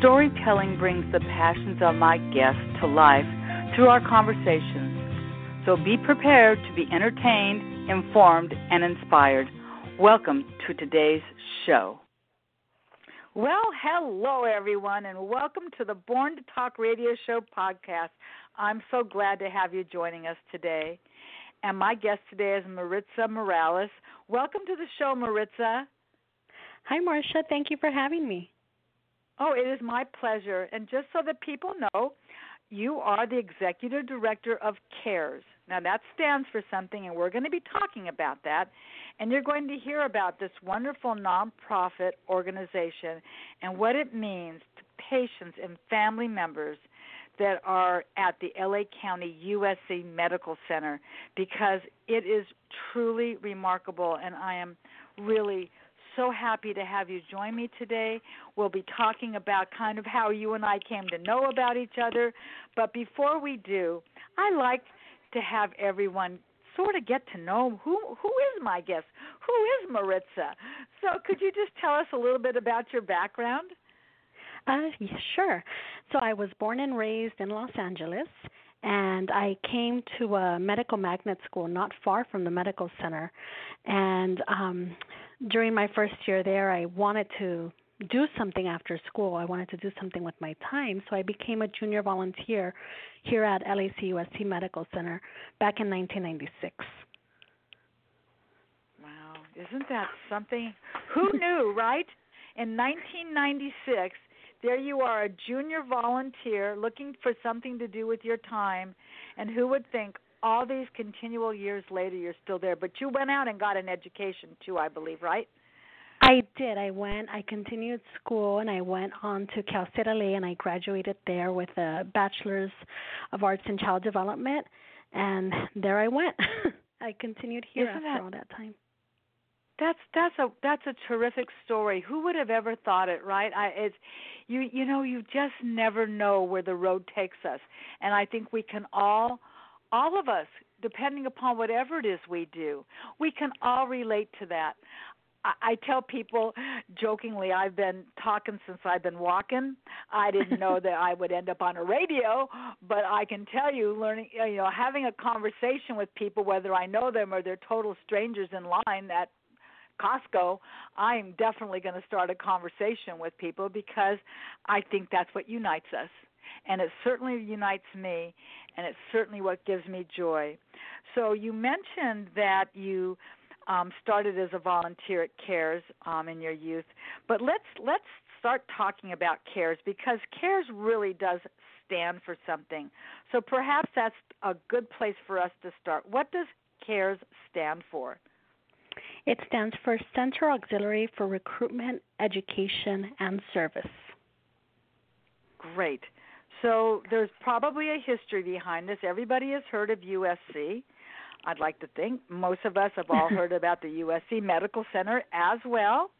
Storytelling brings the passions of my guests to life through our conversations. So be prepared to be entertained, informed, and inspired. Welcome to today's show. Well, hello, everyone, and welcome to the Born to Talk Radio Show podcast. I'm so glad to have you joining us today. And my guest today is Maritza Morales. Welcome to the show, Maritza. Hi, Marsha. Thank you for having me. Oh, it is my pleasure. And just so that people know, you are the executive director of CARES. Now, that stands for something, and we're going to be talking about that. And you're going to hear about this wonderful nonprofit organization and what it means to patients and family members that are at the LA County USC Medical Center because it is truly remarkable, and I am really so happy to have you join me today. We'll be talking about kind of how you and I came to know about each other. But before we do, I like to have everyone sort of get to know who who is my guest, who is Maritza. So could you just tell us a little bit about your background? Uh, yeah, sure. So I was born and raised in Los Angeles, and I came to a medical magnet school not far from the medical center. And um, during my first year there, I wanted to do something after school. I wanted to do something with my time, so I became a junior volunteer here at LACUSC Medical Center back in 1996. Wow, isn't that something? Who knew, right? In 1996, there you are, a junior volunteer looking for something to do with your time, and who would think all these continual years later you're still there? But you went out and got an education too, I believe, right? I did. I went. I continued school, and I went on to Cal State LA, and I graduated there with a bachelor's of arts in child development, and there I went. I continued here Isn't after that, all that time. That's that's a that's a terrific story. Who would have ever thought it, right? I it's you you know you just never know where the road takes us, and I think we can all all of us depending upon whatever it is we do we can all relate to that I, I tell people jokingly I've been talking since I've been walking. I didn't know that I would end up on a radio, but I can tell you learning you know having a conversation with people whether I know them or they're total strangers in line at Costco, I'm definitely going to start a conversation with people because I think that's what unites us. And it certainly unites me, and it's certainly what gives me joy. So you mentioned that you um, started as a volunteer at CARES um, in your youth, but let's let's start talking about CARES because CARES really does stand for something. So perhaps that's a good place for us to start. What does CARES stand for? It stands for Center Auxiliary for Recruitment, Education, and Service. Great. So there's probably a history behind this. Everybody has heard of USC. I'd like to think most of us have all heard about the USC Medical Center as well.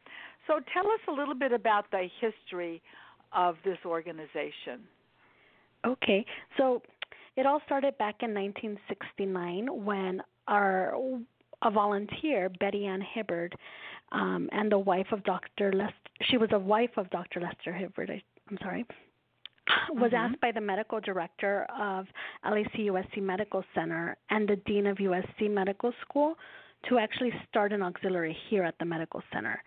So tell us a little bit about the history of this organization. Okay, so it all started back in 1969 when our a volunteer, Betty Ann Hibbard, um, and the wife of Dr. Lester. She was a wife of Dr. Lester Hibbard. I, I'm sorry. Was mm-hmm. asked by the medical director of LACUSC Medical Center and the dean of USC Medical School to actually start an auxiliary here at the medical center.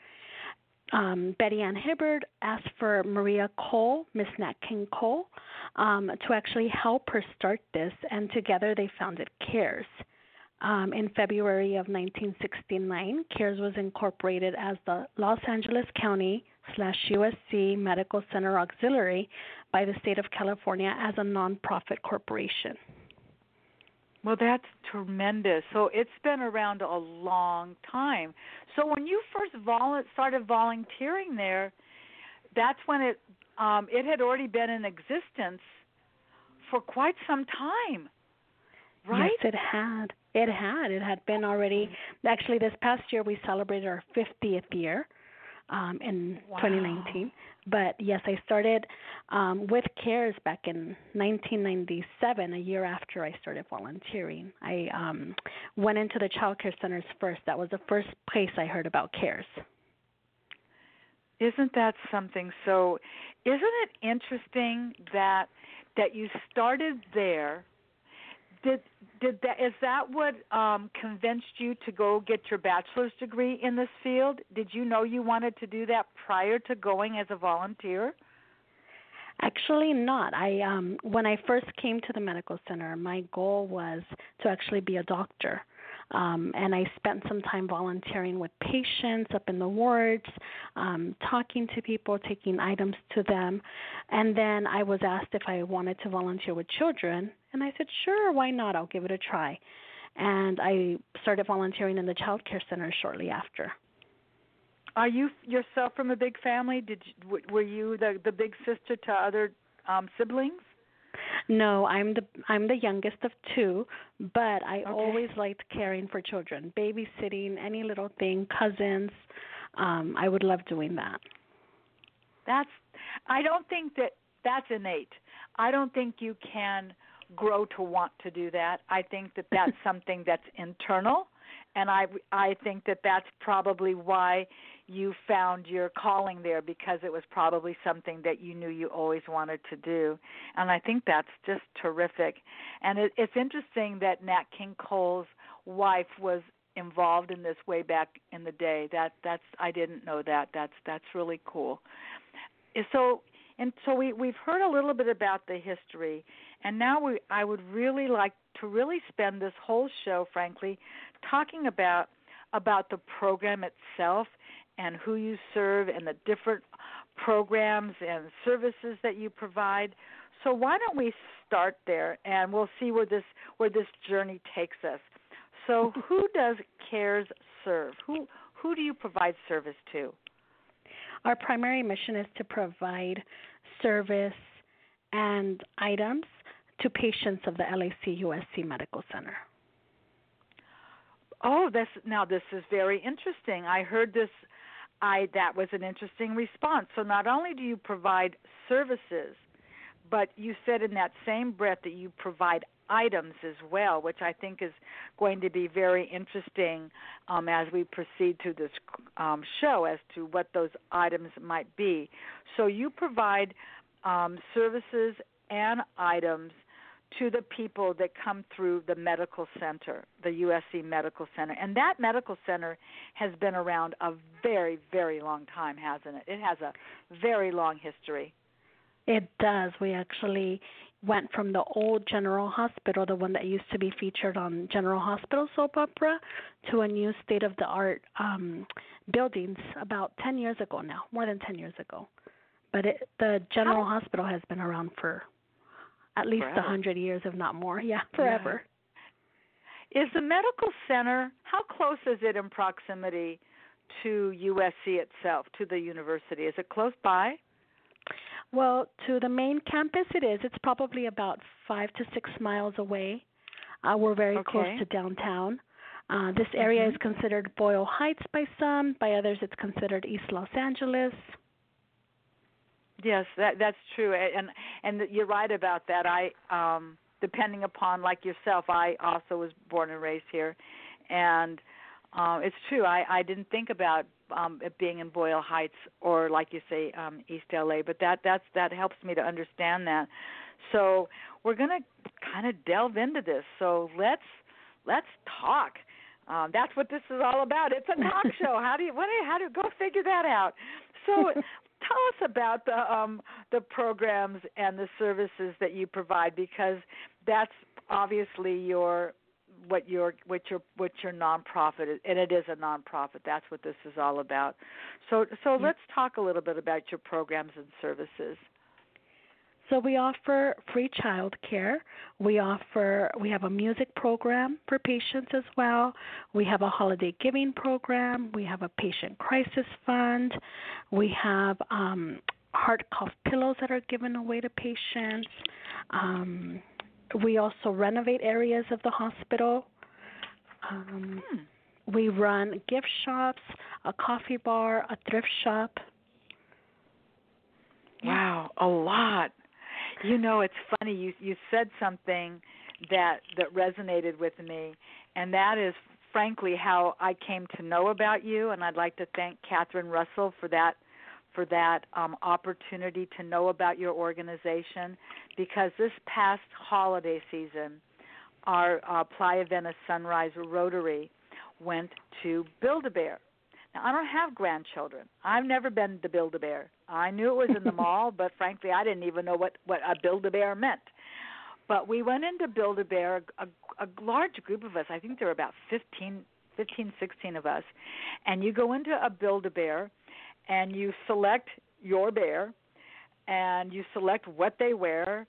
Um, Betty Ann Hibbard asked for Maria Cole, Miss Nat King Cole, um, to actually help her start this, and together they founded CARES. Um, in February of 1969, CARES was incorporated as the Los Angeles County slash USC Medical Center Auxiliary by the state of California as a nonprofit corporation. Well, that's tremendous. So it's been around a long time. So when you first vol- started volunteering there, that's when it um, it had already been in existence for quite some time. Right? Yes, it had. It had. It had been already. Actually, this past year we celebrated our 50th year um, in wow. 2019. But yes, I started um, with CARES back in 1997, a year after I started volunteering. I um, went into the child care centers first. That was the first place I heard about CARES. Isn't that something? So, isn't it interesting that that you started there did did that is that what um convinced you to go get your bachelor's degree in this field? Did you know you wanted to do that prior to going as a volunteer? Actually not. I um when I first came to the medical center, my goal was to actually be a doctor. Um, and I spent some time volunteering with patients up in the wards, um, talking to people, taking items to them. And then I was asked if I wanted to volunteer with children, and I said, sure, why not? I'll give it a try. And I started volunteering in the child care center shortly after. Are you yourself from a big family? Did you, were you the the big sister to other um siblings? No, I'm the I'm the youngest of two, but I okay. always liked caring for children, babysitting, any little thing, cousins. Um, I would love doing that. That's I don't think that that's innate. I don't think you can grow to want to do that. I think that that's something that's internal and I I think that that's probably why you found your calling there because it was probably something that you knew you always wanted to do. And I think that's just terrific. And it, it's interesting that Nat King Cole's wife was involved in this way back in the day. That that's I didn't know that. That's that's really cool. So and so we we've heard a little bit about the history and now we I would really like to really spend this whole show frankly talking about about the program itself and who you serve and the different programs and services that you provide. So why don't we start there and we'll see where this where this journey takes us. So who does CARES serve? Who who do you provide service to? Our primary mission is to provide service and items to patients of the LAC USC Medical Center. Oh, this now this is very interesting. I heard this I that was an interesting response. So not only do you provide services, but you said in that same breath that you provide items as well, which I think is going to be very interesting um, as we proceed through this um, show as to what those items might be. So you provide um, services and items to the people that come through the medical center, the USC Medical Center. And that medical center has been around a very, very long time, hasn't it? It has a very long history. It does. We actually went from the old General Hospital, the one that used to be featured on General Hospital soap opera, to a new state of the art um, buildings about 10 years ago now, more than 10 years ago. But it, the General How? Hospital has been around for at least a hundred years, if not more. Yeah, forever. Yeah. Is the medical center how close is it in proximity to USC itself, to the university? Is it close by? Well, to the main campus, it is. It's probably about five to six miles away. Uh, we're very okay. close to downtown. Uh, this area mm-hmm. is considered Boyle Heights by some, by others, it's considered East Los Angeles. Yes, that that's true, and and you're right about that. I um depending upon like yourself, I also was born and raised here, and um it's true. I I didn't think about um it being in Boyle Heights or like you say um East LA, but that that's that helps me to understand that. So we're gonna kind of delve into this. So let's let's talk. Um, that's what this is all about. It's a talk show. How do you what do you, how do you go figure that out? So tell us about the um, the programs and the services that you provide because that's obviously your what your what your what your nonprofit is, and it is a nonprofit. That's what this is all about. So so let's talk a little bit about your programs and services. So we offer free child care. We offer we have a music program for patients as well. We have a holiday giving program. We have a patient crisis fund. We have um, heart cough pillows that are given away to patients. Um, we also renovate areas of the hospital. Um, Hmm. we run gift shops, a coffee bar, a thrift shop. Wow, a lot. You know, it's funny. You you said something that that resonated with me, and that is frankly how I came to know about you. And I'd like to thank Catherine Russell for that for that um, opportunity to know about your organization, because this past holiday season, our uh, Playa Venice Sunrise Rotary went to Build a Bear. Now, I don't have grandchildren. I've never been to Build a Bear. I knew it was in the mall, but frankly, I didn't even know what what a Build a Bear meant. But we went into Build a Bear, a, a large group of us. I think there were about 15, 15, 16 of us, and you go into a Build a Bear, and you select your bear, and you select what they wear,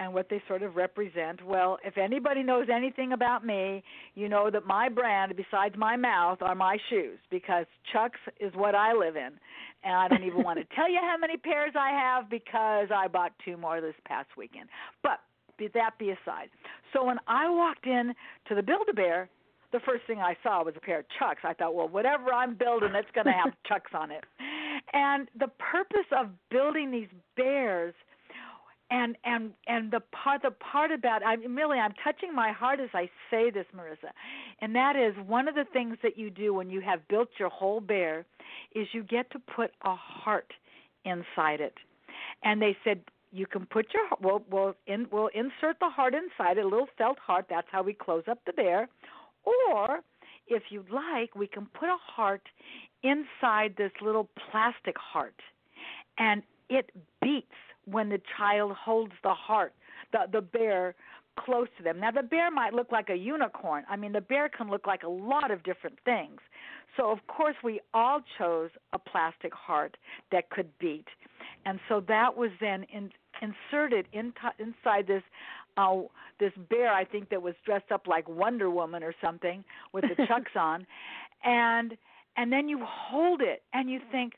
and what they sort of represent. Well, if anybody knows anything about me, you know that my brand, besides my mouth, are my shoes because Chuck's is what I live in. And I don't even want to tell you how many pairs I have because I bought two more this past weekend. But be that be aside. So when I walked in to the Build a Bear, the first thing I saw was a pair of Chucks. I thought, well, whatever I'm building, it's going to have Chucks on it. And the purpose of building these bears – and and and the part the part about I am really I'm touching my heart as I say this, Marissa, and that is one of the things that you do when you have built your whole bear, is you get to put a heart inside it, and they said you can put your we'll we'll, in, we'll insert the heart inside it, a little felt heart. That's how we close up the bear, or if you'd like, we can put a heart inside this little plastic heart, and it beats when the child holds the heart, the the bear close to them. Now the bear might look like a unicorn. I mean the bear can look like a lot of different things. So of course we all chose a plastic heart that could beat. And so that was then in, inserted in, inside this uh this bear I think that was dressed up like Wonder Woman or something with the chucks on. And and then you hold it and you think,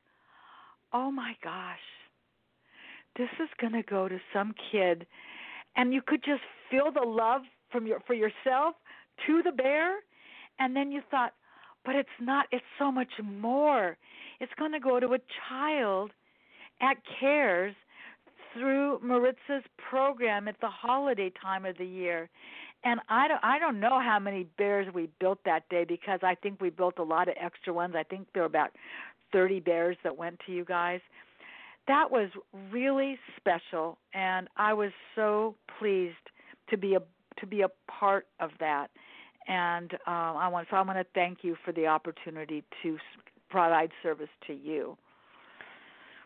"Oh my gosh, this is going to go to some kid. And you could just feel the love from your for yourself to the bear. And then you thought but it's not it's so much more. It's going to go to a child at cares through maritza's program at the holiday time of the year. And i don't i don't know how many bears we built that day because i think we built a lot of extra ones. I think there were about 30 bears that went to you guys. That was really special and I was so pleased to be a to be a part of that. And um, I want so I want to thank you for the opportunity to provide service to you.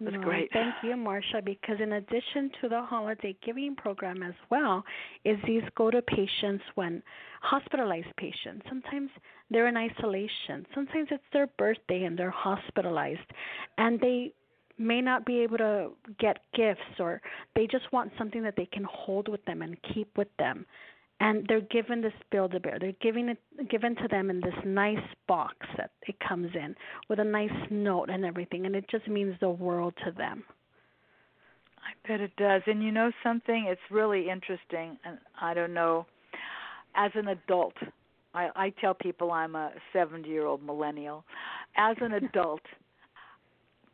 Was no, great. Thank you, Marsha, because in addition to the holiday giving program as well, is these go to patients when hospitalized patients. Sometimes they're in isolation. Sometimes it's their birthday and they're hospitalized, and they may not be able to get gifts or they just want something that they can hold with them and keep with them and they're given this build a bear they're giving it given to them in this nice box that it comes in with a nice note and everything and it just means the world to them. I bet it does. And you know something? It's really interesting and i don't know. As an adult i i tell people i'm a 70 year old millennial. As an adult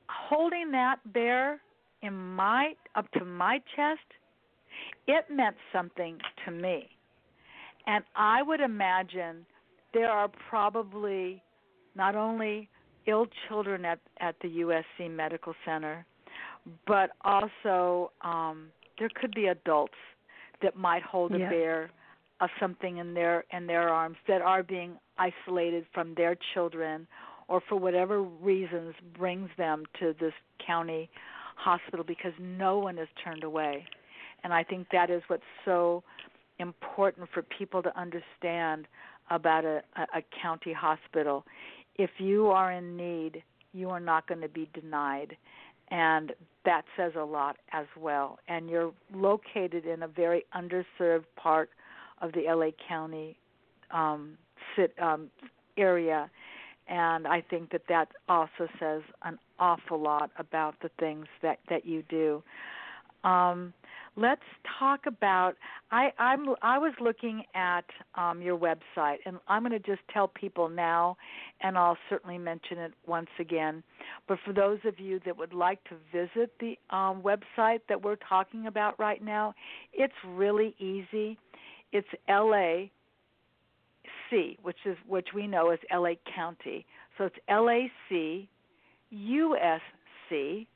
holding that bear in my up to my chest, it meant something to me. And I would imagine there are probably not only ill children at at the USC Medical Center, but also um there could be adults that might hold a bear of something in their in their arms that are being isolated from their children or for whatever reasons brings them to this county hospital because no one is turned away. And I think that is what's so important for people to understand about a, a, county hospital. If you are in need, you are not going to be denied. And that says a lot as well. And you're located in a very underserved part of the LA County um, sit, um, area and I think that that also says an awful lot about the things that that you do. Um, let's talk about. I I'm I was looking at um, your website, and I'm going to just tell people now, and I'll certainly mention it once again. But for those of you that would like to visit the um, website that we're talking about right now, it's really easy. It's LA C, which is which we know as LA County. So it's LAC USC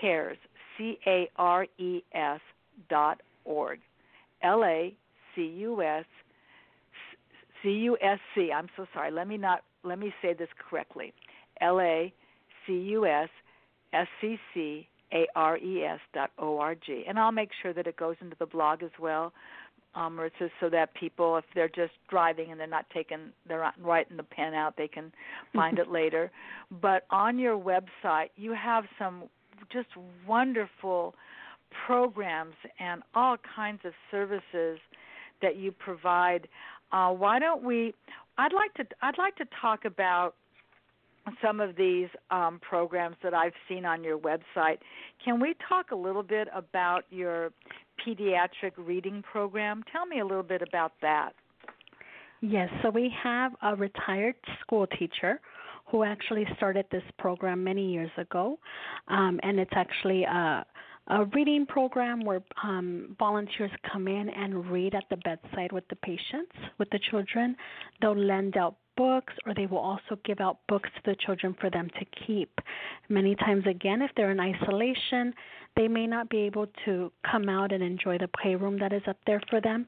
cares C A R E S dot org. L A C U S C U S C. I'm so sorry. Let me not let me say this correctly. L A C U S S C C A R E S dot O R G. And I'll make sure that it goes into the blog as well. Um, or just so that people, if they're just driving and they're not taking, they're not writing the pen out, they can find it later. But on your website, you have some just wonderful programs and all kinds of services that you provide. Uh, why don't we? I'd like to. I'd like to talk about some of these um, programs that I've seen on your website. Can we talk a little bit about your pediatric reading program? Tell me a little bit about that. Yes, so we have a retired school teacher who actually started this program many years ago, um, and it's actually a, a reading program where um, volunteers come in and read at the bedside with the patients, with the children. They'll lend out books, or they will also give out books to the children for them to keep. Many times, again, if they're in isolation, they may not be able to come out and enjoy the playroom that is up there for them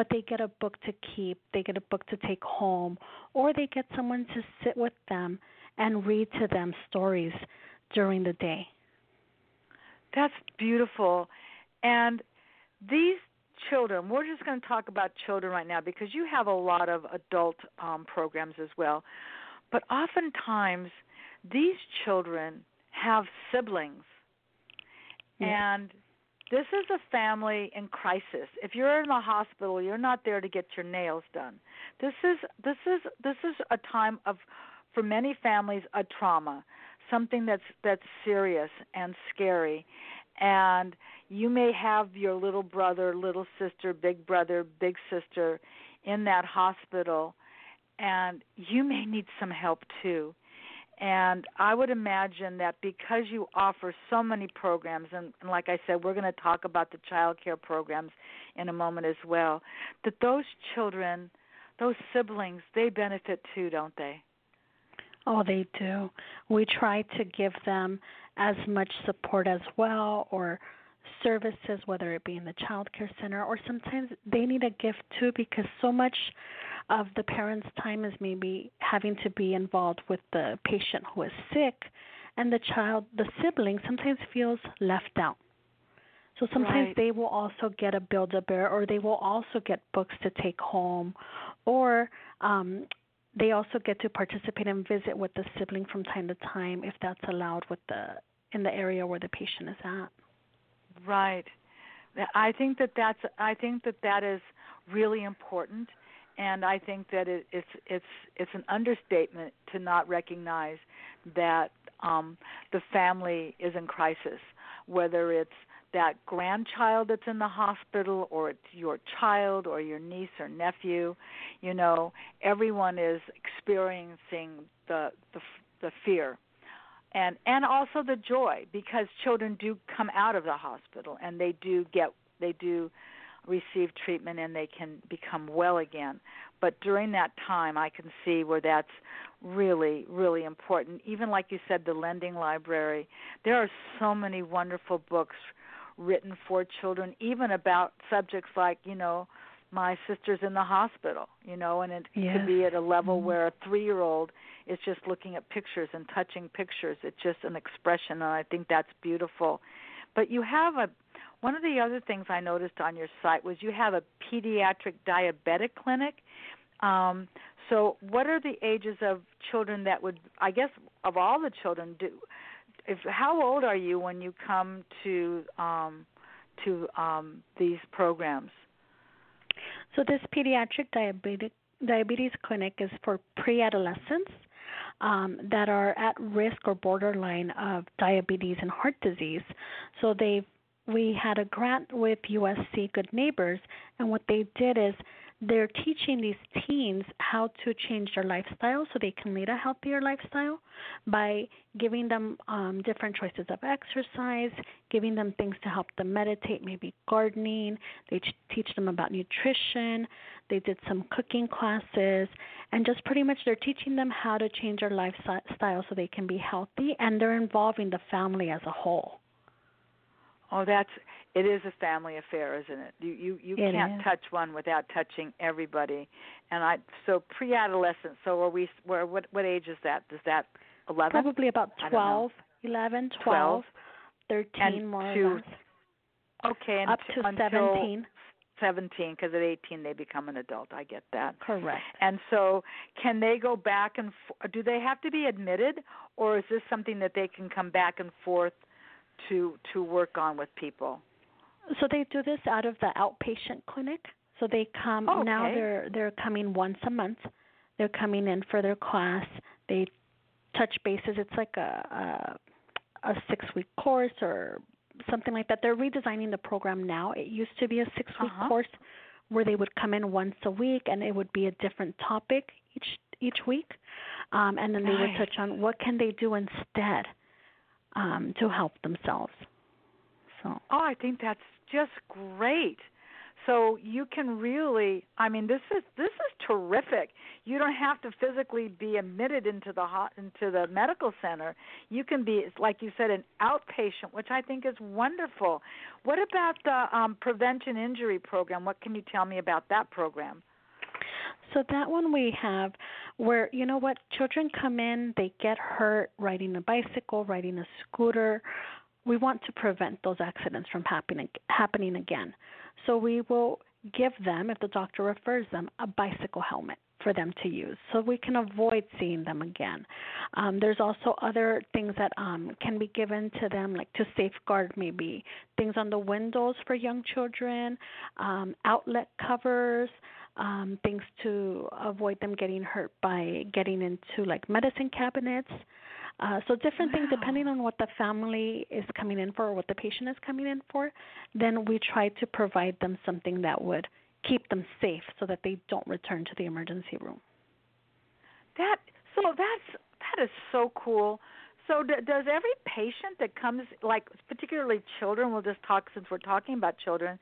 but they get a book to keep, they get a book to take home, or they get someone to sit with them and read to them stories during the day. That's beautiful. And these children, we're just going to talk about children right now because you have a lot of adult um, programs as well. But oftentimes, these children have siblings. And this is a family in crisis. If you're in the hospital, you're not there to get your nails done. This is this is this is a time of for many families a trauma, something that's that's serious and scary. And you may have your little brother, little sister, big brother, big sister in that hospital and you may need some help too. And I would imagine that because you offer so many programs, and, and like I said, we're going to talk about the child care programs in a moment as well, that those children, those siblings, they benefit too, don't they? Oh, they do. We try to give them as much support as well, or services, whether it be in the child care center, or sometimes they need a gift too, because so much of the parent's time is maybe having to be involved with the patient who is sick, and the child, the sibling, sometimes feels left out. So sometimes right. they will also get a build a bear, or they will also get books to take home, or um, they also get to participate and visit with the sibling from time to time if that's allowed with the in the area where the patient is at. Right. I think that that's I think that that is really important and I think that it, it's it's it's an understatement to not recognize that um, the family is in crisis, whether it's that grandchild that's in the hospital or it's your child or your niece or nephew you know everyone is experiencing the the the fear. And and also the joy because children do come out of the hospital and they do get they do receive treatment and they can become well again. But during that time, I can see where that's really, really important. Even like you said, the lending library, there are so many wonderful books written for children, even about subjects like, you know, my sister's in the hospital, you know, and it yes. could be at a level mm-hmm. where a three year old is just looking at pictures and touching pictures. It's just an expression, and I think that's beautiful. But you have a one of the other things I noticed on your site was you have a pediatric diabetic clinic. Um, so, what are the ages of children that would, I guess, of all the children, do? If how old are you when you come to um, to um, these programs? So, this pediatric diabetic diabetes clinic is for pre-adolescents um, that are at risk or borderline of diabetes and heart disease. So they we had a grant with USC Good Neighbors, and what they did is they're teaching these teens how to change their lifestyle so they can lead a healthier lifestyle by giving them um, different choices of exercise, giving them things to help them meditate, maybe gardening. They ch- teach them about nutrition. They did some cooking classes, and just pretty much they're teaching them how to change their lifestyle so they can be healthy, and they're involving the family as a whole. Oh, that's it is a family affair, isn't it? You you you it can't is. touch one without touching everybody. And I so pre-adolescent. So are we? Where what what age is that? Is that eleven? Probably about I 12, 11, 12. 12, 13 And more to- or less. Okay, and Up to 17. Seventeen, because at eighteen they become an adult. I get that. Correct. And so, can they go back and f- do they have to be admitted, or is this something that they can come back and forth to to work on with people? So they do this out of the outpatient clinic. So they come Oh, now they're they're coming once a month. They're coming in for their class. They touch bases. It's like a a, a six week course or something like that. They're redesigning the program now. It used to be a six week Uh-huh. course where they would come in once a week and it would be a different topic each each week. Um, and then they would touch on what can they do instead um, to help themselves. So Oh, I think that's just great. So you can really I mean this is this is terrific. You don't have to physically be admitted into the hot into the medical center. You can be like you said an outpatient, which I think is wonderful. What about the um prevention injury program? What can you tell me about that program? So that one we have where you know what children come in, they get hurt riding a bicycle, riding a scooter. We want to prevent those accidents from happening happening again. So we will give them if the doctor refers them a bicycle helmet for them to use so we can avoid seeing them again. Um, there's also other things that um, can be given to them, like to safeguard maybe things on the windows for young children, um, outlet covers, um, things to avoid them getting hurt by getting into like medicine cabinets. Uh, so different things depending on what the family is coming in for or what the patient is coming in for. Then we try to provide them something that would keep them safe so that they don't return to the emergency room. That so that's that is so cool. So d- does every patient that comes, like particularly children, we'll just talk since we're talking about children,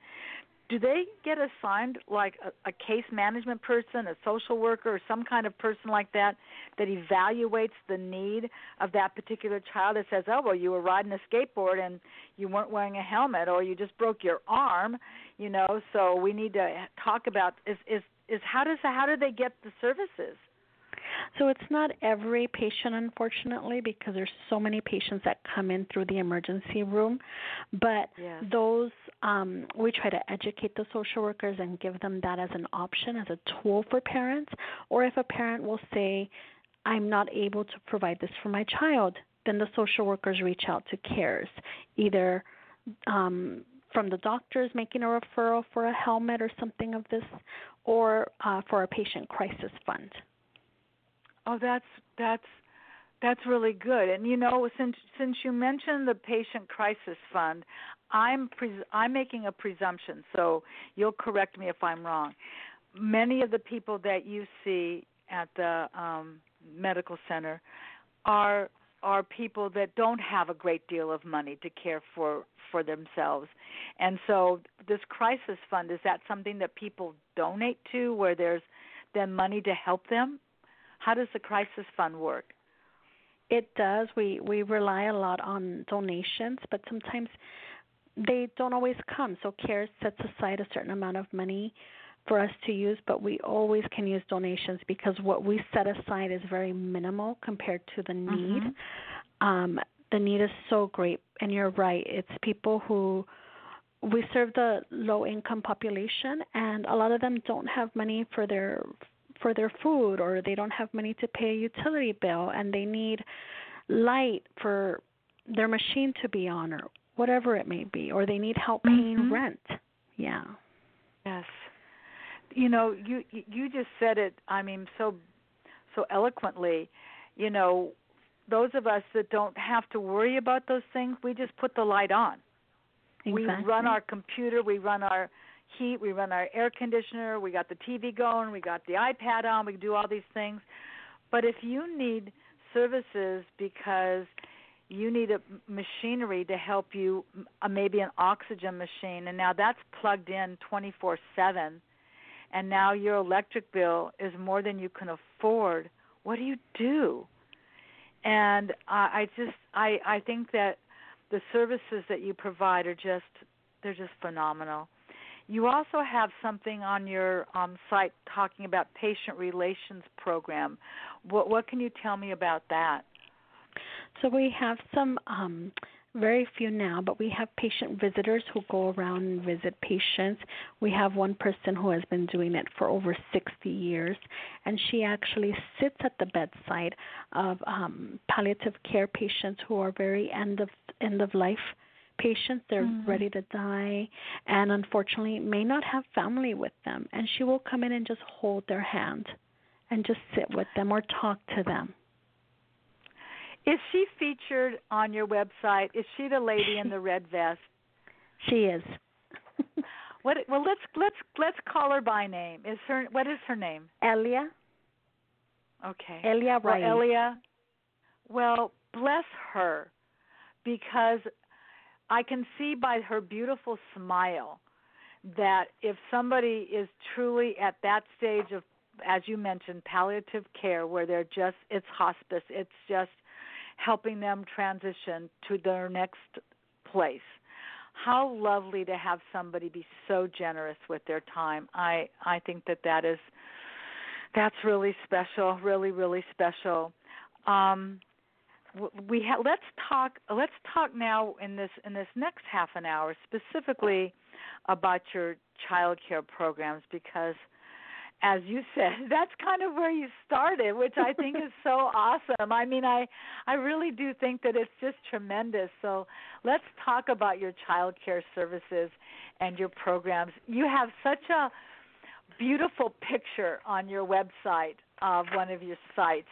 do they get assigned like a, a case management person, a social worker, or some kind of person like that that evaluates the need of that particular child that says, oh well, you were riding a skateboard and you weren't wearing a helmet, or you just broke your arm, you know, so we need to talk about is is is how does how do they get the services? So it's not every patient, unfortunately, because there's so many patients that come in through the emergency room. But Yes. those, um, we try to educate the social workers and give them that as an option, as a tool for parents. Or if a parent will say, I'm not able to provide this for my child, then the social workers reach out to CARES, either um, from the doctors making a referral for a helmet or something of this, or uh, for a patient crisis fund. Oh, that's that's that's really good. And you know, since since you mentioned the patient crisis fund, I'm pres- I'm making a presumption. So you'll correct me if I'm wrong. Many of the people that you see at the um, medical center are are people that don't have a great deal of money to care for for themselves. And so this crisis fund is that something that people donate to where there's then money to help them? How does the crisis fund work? It does. We we rely a lot on donations, but sometimes they don't always come. So CARES sets aside a certain amount of money for us to use, but we always can use donations because what we set aside is very minimal compared to the need. Mhm. Um, the need is so great, and you're right. It's people who we serve the low income population, and a lot of them don't have money for their for their food, or they don't have money to pay a utility bill, and they need light for their machine to be on, or whatever it may be, or they need help paying Mhm. rent. Yeah. Yes. You know, you you just said it. I mean, so so eloquently. You know, those of us that don't have to worry about those things, we just put the light on. Exactly. We run our computer, we run our heat, we run our air conditioner, we got the TV going, we got the iPad on, we do all these things. But if you need services because you need a machinery to help you, uh, maybe an oxygen machine, and now that's plugged in 24 7, and now your electric bill is more than you can afford. What do you do? And I, I just, I, I think that the services that you provide are just, they're just phenomenal. You also have something on your um, site talking about patient relations program. What, what can you tell me about that? So we have some um, very few now, but we have patient visitors who go around and visit patients. We have one person who has been doing it for over 60 years, and she actually sits at the bedside of um, palliative care patients who are very end of end of life patients they're mm-hmm. ready to die and unfortunately may not have family with them and she will come in and just hold their hand and just sit with them or talk to them is she featured on your website? Is she the lady in the red vest? She is. what? Well, let's let's let's call her by name. Is her what is her name? Elia. Okay. Elia Well, Elia. Well, bless her, because I can see by her beautiful smile that if somebody is truly at that stage of as you mentioned palliative care where they're just it's hospice it's just helping them transition to their next place. How lovely to have somebody be so generous with their time. I I think that that is that's really special, really really special. Um, we ha- let's talk let's talk now in this in this next half an hour specifically about your child care programs because as you said, that's kind of where you started, which I think is so awesome. I mean, I I really do think that it's just tremendous. So, let's talk about your child care services and your programs. You have such a beautiful picture on your website of one of your sites.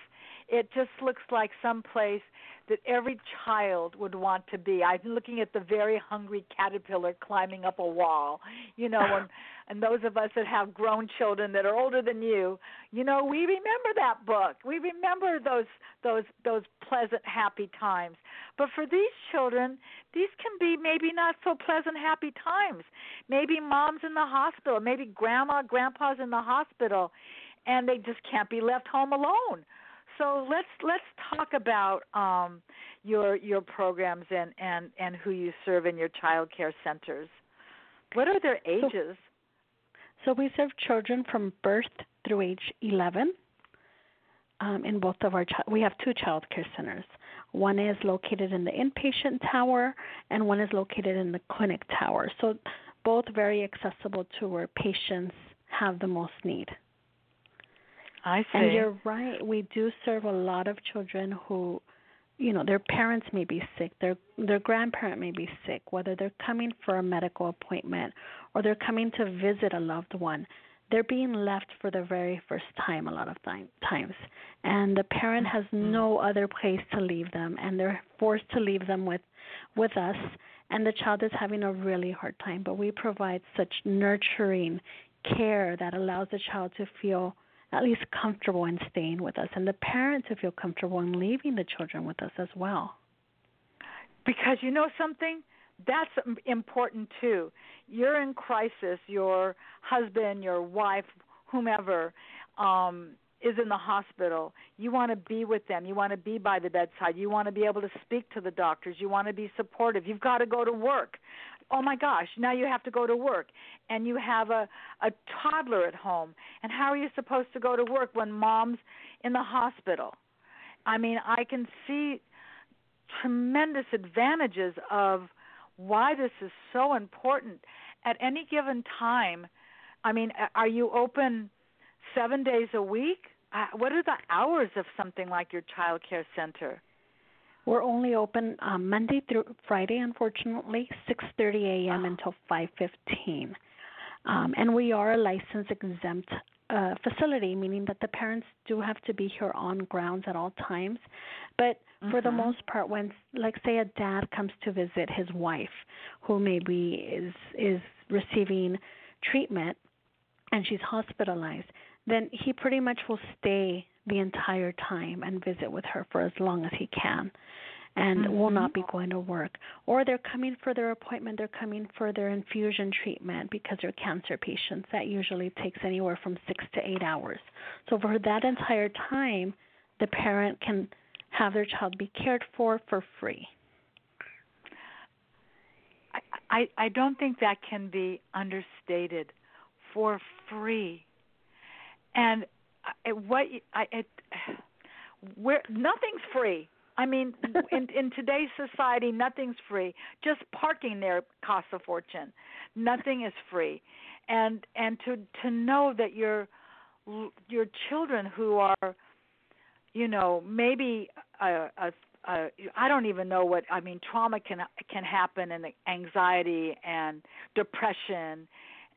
It just looks like some place that every child would want to be. I'm looking at the very hungry caterpillar climbing up a wall. You know, and and those of us that have grown children that are older than you, you know, we remember that book. We remember those those those pleasant happy times. But for these children, these can be maybe not so pleasant happy times. Maybe mom's in the hospital, maybe grandma, grandpa's in the hospital and they just can't be left home alone so let's let's talk about um, your your programs and, and, and who you serve in your child care centers. What are their ages? So, so we serve children from birth through age 11. Um, in both of our chi- we have two child care centers. One is located in the inpatient tower, and one is located in the clinic tower. So both very accessible to where patients have the most need. I see. And you're right. We do serve a lot of children who, you know, their parents may be sick, their their grandparent may be sick, whether they're coming for a medical appointment or they're coming to visit a loved one. They're being left for the very first time a lot of time, times, and the parent has mm-hmm. no other place to leave them, and they're forced to leave them with, with us, and the child is having a really hard time. But we provide such nurturing care that allows the child to feel at least comfortable in staying with us, and the parents to feel comfortable in leaving the children with us as well. Because you know something? That's important too. You're in crisis, your husband, your wife, whomever, um, is in the hospital. You want to be with them. You want to be by the bedside. You want to be able to speak to the doctors. You want to be supportive. You've got to go to work oh my gosh, now you have to go to work and you have a a toddler at home and how are you supposed to go to work when mom's in the hospital? I mean, I can see tremendous advantages of why this is so important at any given time. I mean, are you open 7 days a week? Uh, what are the hours of something like your child care center? We're only open um, Monday through Friday, unfortunately, 6:30 a.m. until 5:15, um, and we are a license exempt uh, facility, meaning that the parents do have to be here on grounds at all times. But for the Mhm. most part when like say a dad comes to visit his wife who maybe is is receiving treatment and she's hospitalized then he pretty much will stay the entire time and visit with her for as long as he can and will mm-hmm. not be going to work or they're coming for their appointment they're coming for their infusion treatment because they're cancer patients that usually takes anywhere from 6 to 8 hours so for that entire time the parent can have their child be cared for for free. I, I I don't think that can be understated. For free, and what I it, where nothing's free. I mean, in in today's society, nothing's free. Just parking there costs a fortune. Nothing is free, and and to to know that your your children who are you know maybe a, a, a I don't even know what I mean trauma can can happen and anxiety and depression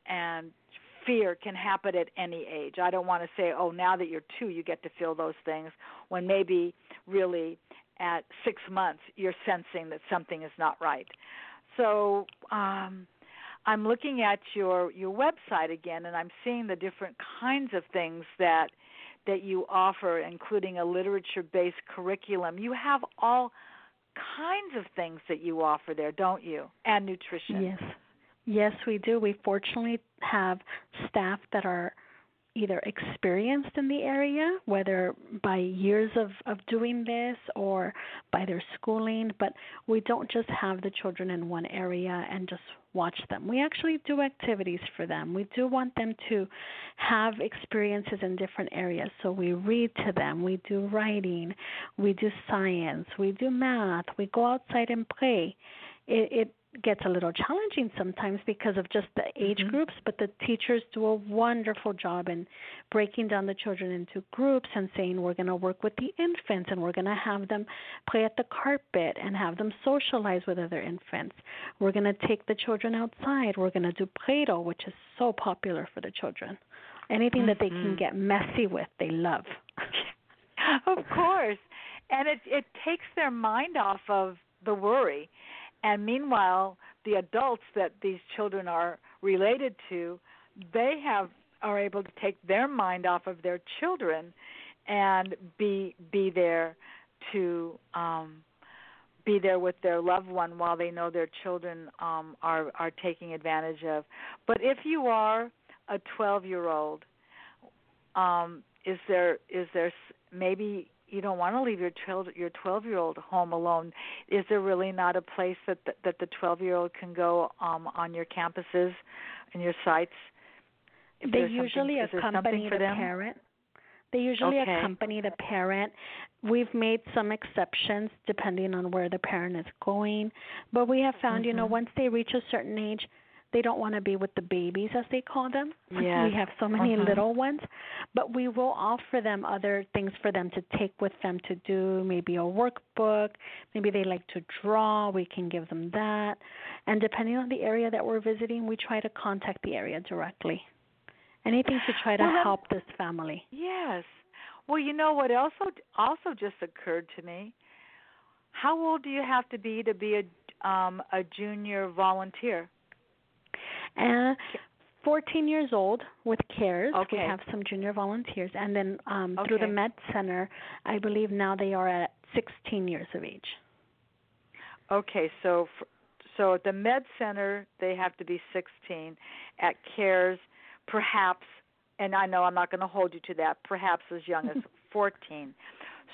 and fear can happen at any age. I don't want to say oh now that you're 2 you get to feel those things when maybe really at 6 months you're sensing that something is not right. So um I'm looking at your your website again and I'm seeing the different kinds of things that that you offer, including a literature based curriculum. You have all kinds of things that you offer there, don't you? And nutrition. Yes. Yes, we do. We fortunately have staff that are either experienced in the area, whether by years of, of doing this or by their schooling, but we don't just have the children in one area and just watch them. We actually do activities for them. We do want them to have experiences in different areas. So we read to them, we do writing, we do science, we do math, we go outside and play. It, it gets a little challenging sometimes because of just the age mm-hmm. groups, but the teachers do a wonderful job in breaking down the children into groups and saying we're going to work with the infants and we're going to have them play at the carpet and have them socialize with other infants. We're going to take the children outside. We're going to do Play-Doh, which is so popular for the children. Anything mm-hmm. that they can mm-hmm. get messy with, they love. of course. And it it takes their mind off of the worry and meanwhile, the adults that these children are related to, they have are able to take their mind off of their children and be be there to um be there with their loved one while they know their children um are are taking advantage of. But if you are a 12 year old um is there is there maybe you don't want to leave your child your 12 year old home alone is there really not a place that the, that the 12 year old can go um on your campuses and your sites they usually accompany the them? parent they usually okay. accompany the parent we've made some exceptions depending on where the parent is going but we have found mm-hmm. you know mm-hmm. once they reach a certain age they don't want to be with the babies as they call them. Yes. We have so many uh-huh. little ones, but we will offer them other things for them to take with them to do, maybe a workbook, maybe they like to draw, we can give them that. And depending on the area that we're visiting, we try to contact the area directly. Anything to try to well, help this family. Yes. Well, you know what also also just occurred to me? How old do you have to be to be a um a junior volunteer? Uh, 14 years old with CARES. Okay. We have some junior volunteers. And then um, okay. through the Med Center, I believe now they are at 16 years of age. Okay, so for, so at the Med Center they have to be 16. At CARES, perhaps, and I know I'm not going to hold you to that. Perhaps as young as 14.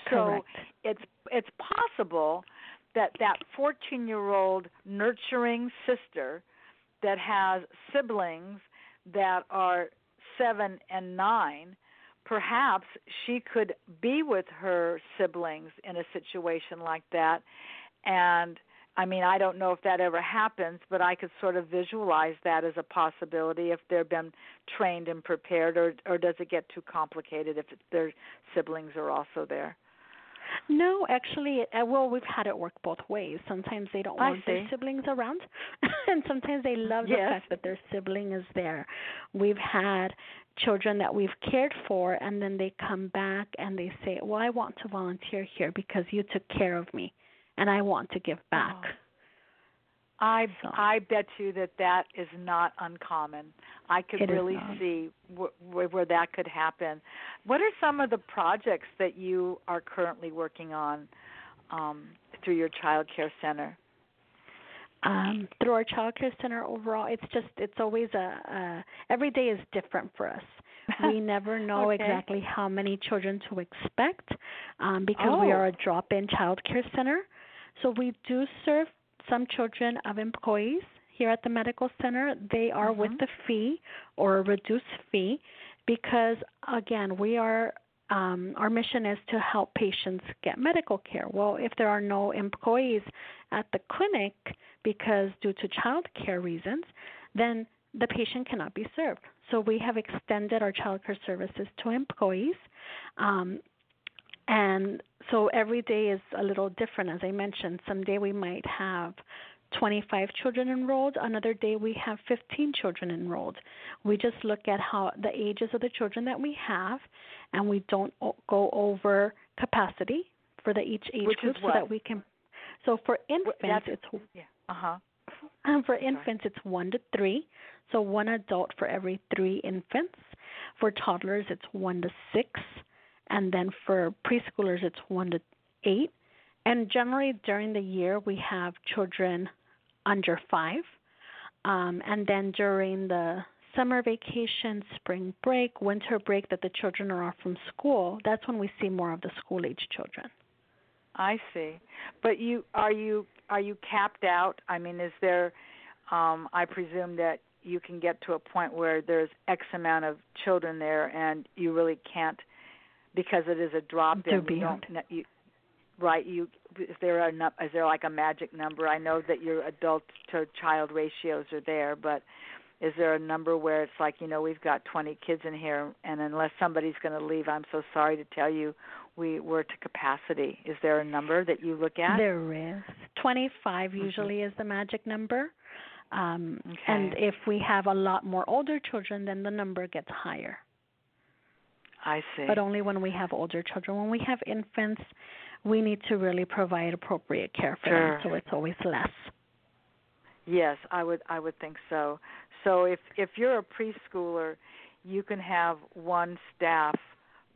So Correct. it's it's possible that that 14 year old nurturing sister that has siblings that are seven and nine, perhaps she could be with her siblings in a situation like that. And I mean, I don't know if that ever happens, but I could sort of visualize that as a possibility if they've been trained and prepared, or or does it get too complicated if their siblings are also there? No, actually, uh, well, we've had it work both ways. Sometimes they don't I want their siblings around, and sometimes they love the fact that their sibling is there. We've had children that we've cared for, and then they come back and they say, "Well, I want to volunteer here because you took care of me, and I want to give back." Oh. I So- I bet you that that is not uncommon. I could It really see wh- wh- where that could happen. What are some of the projects that you are currently working on um, through your child care center? um, through our child care center overall it's just it's always a, a every day is different for us we never know Okay. exactly how many children to expect um, because we Oh. are a drop in child care center so we do serve some children of employees here at the medical center they are with Mhm. the fee or a reduced fee because again we are um, our mission is to help patients get medical care. Well, if there are no employees at the clinic because due to child care reasons, then the patient cannot be served. So we have extended our child care services to employees. Um, and so every day is a little different, as I mentioned. Some day we might have 25 children enrolled, another day we have 15 children enrolled. We just look at how the ages of the children that we have, and we don't go over capacity for the each age Which group so that we can. So for infants, that's- it's Yeah. Uh huh. um, for infants, it's one to three, so one adult for every three infants. For toddlers, it's one to six, and then for preschoolers, it's one to eight. And generally, during the year, we have children under five. Um, and then during the summer vacation, spring break, winter break that the children are off from school, that's when we see more of the school age children. I see. But you are you are you capped out? I mean, is there um I presume that you can get to a point where there's X amount of children there and you really can't because it is a drop in you beyond. don't you right you is there a is there like a magic number? I know that your adult to child ratios are there, but is there a number where it's like, you know, we've got 20 kids in here and unless somebody's going to leave, I'm so sorry to tell you we we're to capacity. Is there a number that you look at? There is. 25 Mhm. usually is the magic number. Um, And if we have a lot more older children, then the number gets higher. I see. But only when we have older children. When we have infants, we need to really provide appropriate care for them, so it's always less. Yes, I would I would think so. So if if you're a preschooler, you can have one staff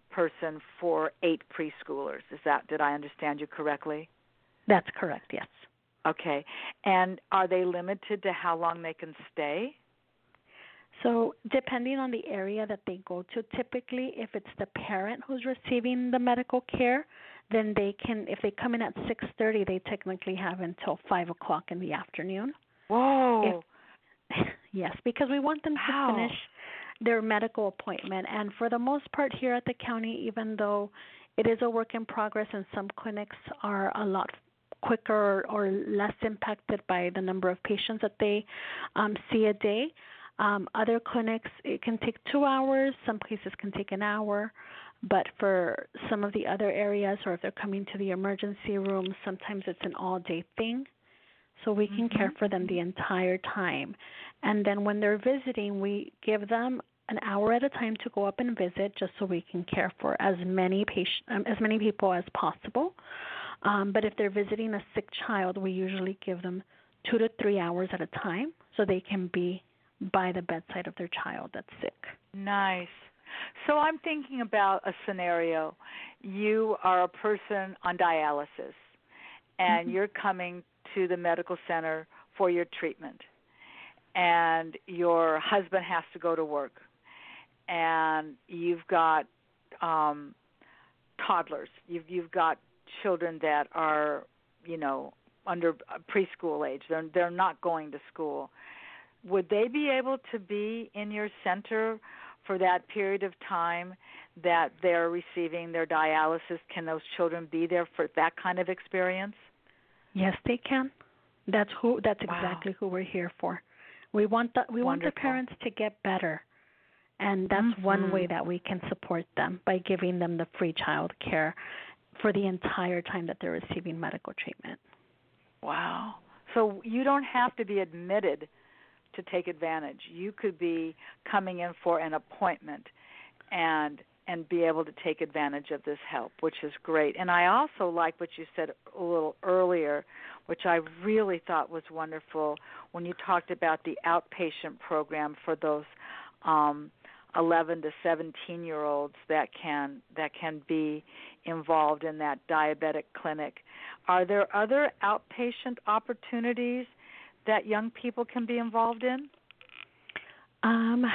person for eight preschoolers. Is that did I understand you correctly? That's correct, yes. Okay. And are they limited to how long they can stay? So, depending on the area that they go to, typically, if it's the parent who's receiving the medical care, then they can. If they come in at six thirty, they technically have until five o'clock in the afternoon. Whoa. yes, because we want them to finish their medical appointment. And for the most part, here at the county, even though it is a work in progress and some clinics are a lot quicker or less impacted by the number of patients that they um, see a day, um, other clinics, it can take two hours, some places can take an hour. But for some of the other areas, or if they're coming to the emergency room, sometimes it's an all day thing so we can care Mhm. for them the entire time. And then when they're visiting, we give them an hour at a time to go up and visit, just so we can care for as many patient, um, as many people as possible. Um, but if they're visiting a sick child, we usually give them two to three hours at a time, so they can be by the bedside of their child that's sick. Nice. So I'm thinking about a scenario. You are a person on dialysis and Mhm. you're coming to the medical center for your treatment. And your husband has to go to work. And you've got um toddlers. You've you've got children that are, you know, under preschool age. They're they're not going to school. Would they be able to be in your center for that period of time that they're receiving their dialysis? Can those children be there for that kind of experience? Yes, they can. That's who. That's Wow. exactly who we're here for. We want the we want the parents to get better, and that's one Mhm. way that we can support them by giving them the free child care for the entire time that they're receiving medical treatment. Wow. So you don't have to be admitted to take advantage. You could be coming in for an appointment and and be able to take advantage of this help, which is great. And I also like what you said a little earlier, which I really thought was wonderful when you talked about the outpatient program for those um 11 to 17 year olds that can that can be involved in that diabetic clinic. Are there other outpatient opportunities that young people can be involved in? Um,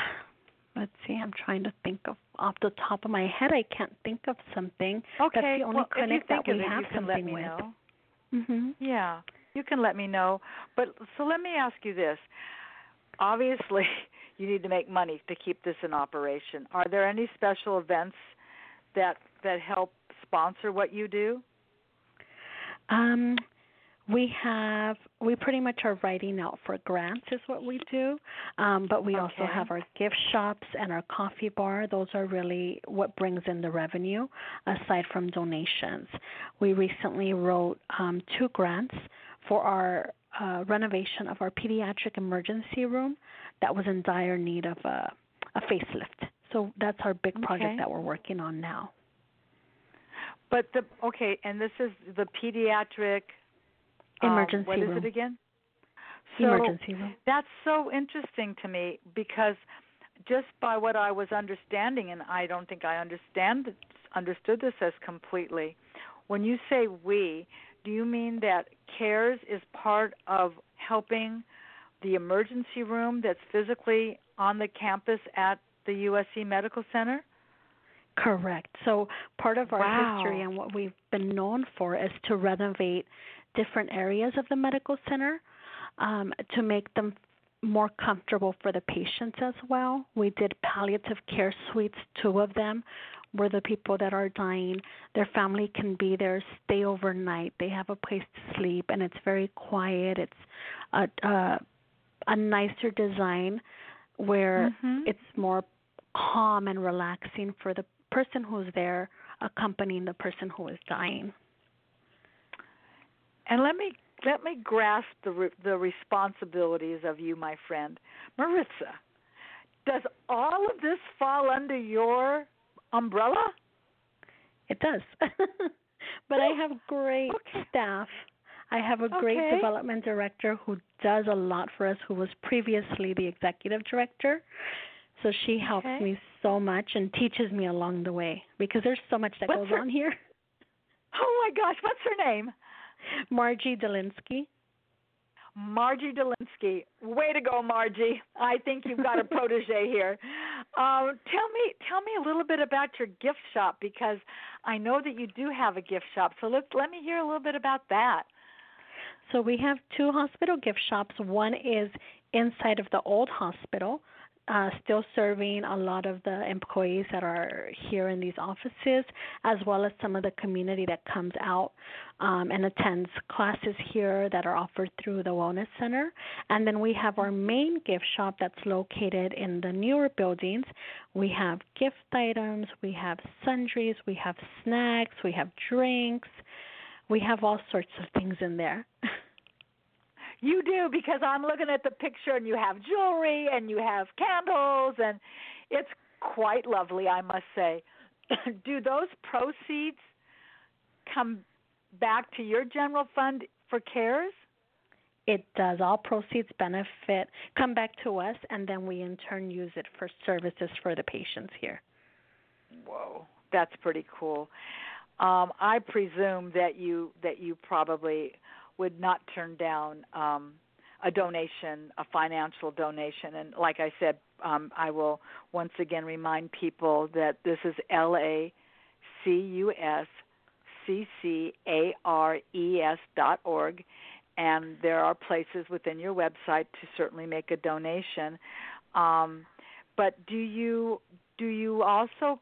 let's see. I'm trying to think of off the top of my head. I can't think of something. Okay. That's the only well, clinic if you think that we it, have something let me with. know. Mhm. Yeah, you can let me know. But so let me ask you this. Obviously, you need to make money to keep this in operation. Are there any special events that that help sponsor what you do? Um, we have we pretty much are writing out for grants is what we do, um, but we also have our gift shops and our coffee bar. Those are really what brings in the revenue, aside from donations. We recently wrote um, two grants for our uh, renovation of our pediatric emergency room that was in dire need of a, a facelift. So that's our big project Okay. that we're working on now. But the okay, and this is the pediatric um, Emergency What is room. it again? So emergency room. That's so interesting to me because just by what I was understanding, and I don't think I understand understood this as completely. When you say we, do you mean that CARES is part of helping the emergency room that's physically on the campus at the USC Medical Center? Correct. So part of our Wow. history and what we've been known for is to renovate different areas of the medical center um, to make them more comfortable for the patients as well. We did palliative care suites, two of them, where the people that are dying, their family can be there, stay overnight. They have a place to sleep, and it's very quiet. It's a a, a nicer design where Mhm. it's more calm and relaxing for the person who's there accompanying the person who is dying. And let me let me grasp the re- the responsibilities of you, my friend, Maritza. Does all of this fall under your umbrella? It does. but I have great Okay. staff. I have a great Okay. development director who does a lot for us, who was previously the executive director. So she helps Okay. me so much and teaches me along the way because there's so much that What's goes her- on here. Oh my gosh, what's her name? Margie Delinsky. Margie Delinsky. Way to go, Margie. I think you've got a protege here. Um, tell me tell me a little bit about your gift shop because I know that you do have a gift shop. So let let me hear a little bit about that. So we have two hospital gift shops. One is inside of the old hospital, uh, still serving a lot of the employees that are here in these offices, as well as some of the community that comes out um, and attends classes here that are offered through the Wellness Center. And then we have our main gift shop that's located in the newer buildings. We have gift items, we have sundries, we have snacks, we have drinks. We have all sorts of things in there. You do because I'm looking at the picture and you have jewelry and you have candles and it's quite lovely, I must say. do those proceeds come back to your general fund for CARES? It does. All proceeds benefit come back to us, and then we in turn use it for services for the patients here. Whoa, that's pretty cool. Um, I presume that you that you probably would not turn down um, a donation, a financial donation. And like I said, um, I will once again remind people that this is L A C U S C C A R E S dot org, and there are places within your website to certainly make a donation. Um, but do you do you also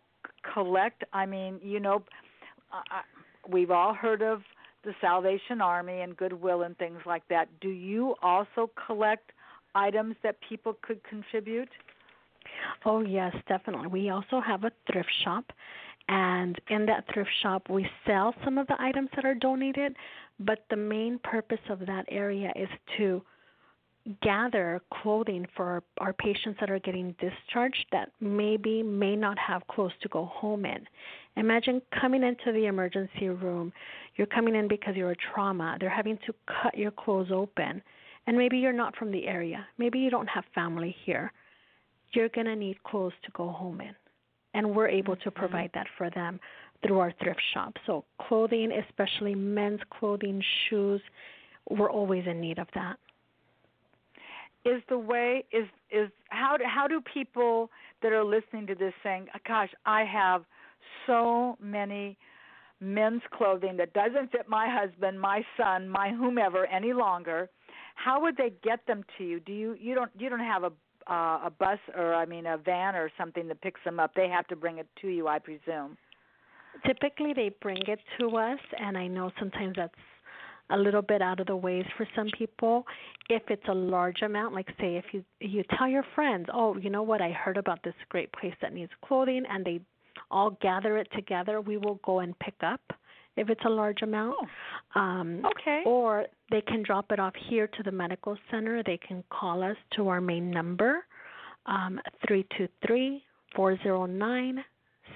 collect? I mean, you know, I, we've all heard of the Salvation Army and Goodwill and things like that. Do you also collect items that people could contribute? Oh, yes, definitely. We also have a thrift shop, and in that thrift shop, we sell some of the items that are donated, but the main purpose of that area is to gather clothing for our, patients that are getting discharged that maybe may not have clothes to go home in. Imagine coming into the emergency room. You're coming in because you're a trauma. They're having to cut your clothes open. And maybe you're not from the area. Maybe you don't have family here. You're going to need clothes to go home in. And we're able to mm-hmm. provide that for them through our thrift shop. So, clothing, especially men's clothing, shoes, we're always in need of that is the way is is how do, how do people that are listening to this saying, "Gosh, I have so many men's clothing that doesn't fit my husband, my son, my whomever any longer." How would they get them to you? Do you you don't you don't have a uh, a bus or I mean a van or something that picks them up? They have to bring it to you, I presume. Typically, they bring it to us, and I know sometimes that's a little bit out of the ways for some people. If it's a large amount, like say if you you tell your friends, "Oh, you know what? I heard about this great place that needs clothing," and they all gather it together, we will go and pick up if it's a large amount. Oh. Um, okay. Or they can drop it off here to the medical center. They can call us to our main number, um, 323 409